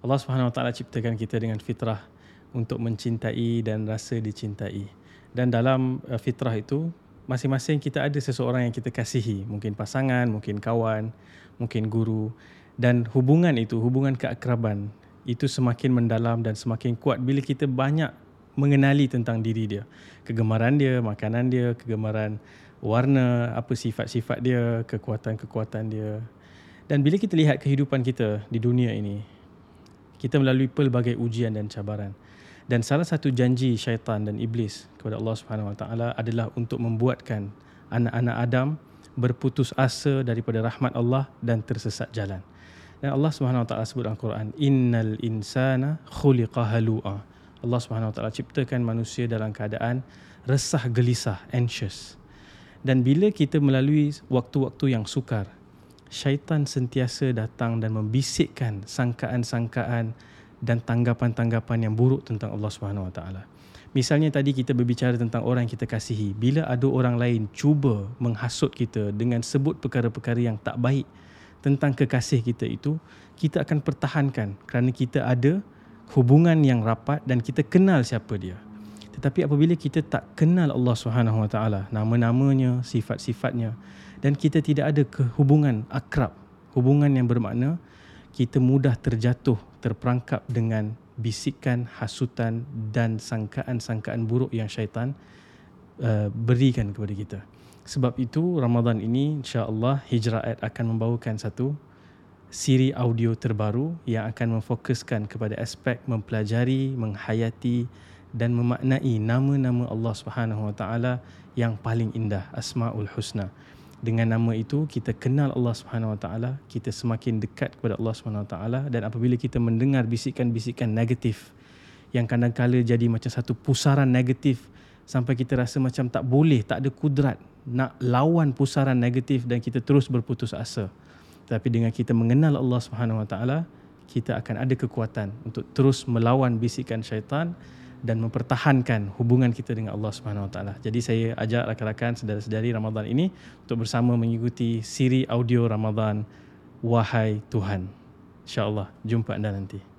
Allah Subhanahu Wa Taala ciptakan kita dengan fitrah untuk mencintai dan rasa dicintai. Dan dalam uh, fitrah itu masing-masing kita ada seseorang yang kita kasihi, mungkin pasangan, mungkin kawan, mungkin guru dan hubungan itu, hubungan keakraban itu semakin mendalam dan semakin kuat bila kita banyak mengenali tentang diri dia. Kegemaran dia, makanan dia, kegemaran warna, apa sifat-sifat dia, kekuatan-kekuatan dia. Dan bila kita lihat kehidupan kita di dunia ini, kita melalui pelbagai ujian dan cabaran. Dan salah satu janji syaitan dan iblis kepada Allah Subhanahu Wa Taala adalah untuk membuatkan anak-anak Adam berputus asa daripada rahmat Allah dan tersesat jalan. Dan Allah Subhanahu Wa Taala sebut dalam Quran, "Innal insana khuliqa halu'a." Allah Subhanahu Wa Taala ciptakan manusia dalam keadaan resah gelisah, anxious. Dan bila kita melalui waktu-waktu yang sukar, syaitan sentiasa datang dan membisikkan sangkaan-sangkaan dan tanggapan-tanggapan yang buruk tentang Allah Subhanahu Wa Taala. Misalnya tadi kita berbicara tentang orang yang kita kasihi, bila ada orang lain cuba menghasut kita dengan sebut perkara-perkara yang tak baik tentang kekasih kita itu, kita akan pertahankan kerana kita ada hubungan yang rapat dan kita kenal siapa dia. Tetapi apabila kita tak kenal Allah Subhanahu Wa Taala, nama-namanya, sifat-sifatnya, dan kita tidak ada kehubungan akrab, hubungan yang bermakna kita mudah terjatuh, terperangkap dengan bisikan, hasutan dan sangkaan-sangkaan buruk yang syaitan uh, berikan kepada kita. Sebab itu Ramadan ini insya-Allah Hijrah akan membawakan satu siri audio terbaru yang akan memfokuskan kepada aspek mempelajari, menghayati dan memaknai nama-nama Allah Subhanahu Wa Taala yang paling indah, Asmaul Husna dengan nama itu kita kenal Allah Subhanahu Wa Taala, kita semakin dekat kepada Allah Subhanahu Wa Taala dan apabila kita mendengar bisikan-bisikan negatif yang kadang-kala jadi macam satu pusaran negatif sampai kita rasa macam tak boleh, tak ada kudrat nak lawan pusaran negatif dan kita terus berputus asa. Tapi dengan kita mengenal Allah Subhanahu Wa Taala, kita akan ada kekuatan untuk terus melawan bisikan syaitan dan mempertahankan hubungan kita dengan Allah Subhanahu Wa Taala. Jadi saya ajak rakan-rakan saudara-saudari Ramadan ini untuk bersama mengikuti siri audio Ramadan Wahai Tuhan. Insya-Allah jumpa anda nanti.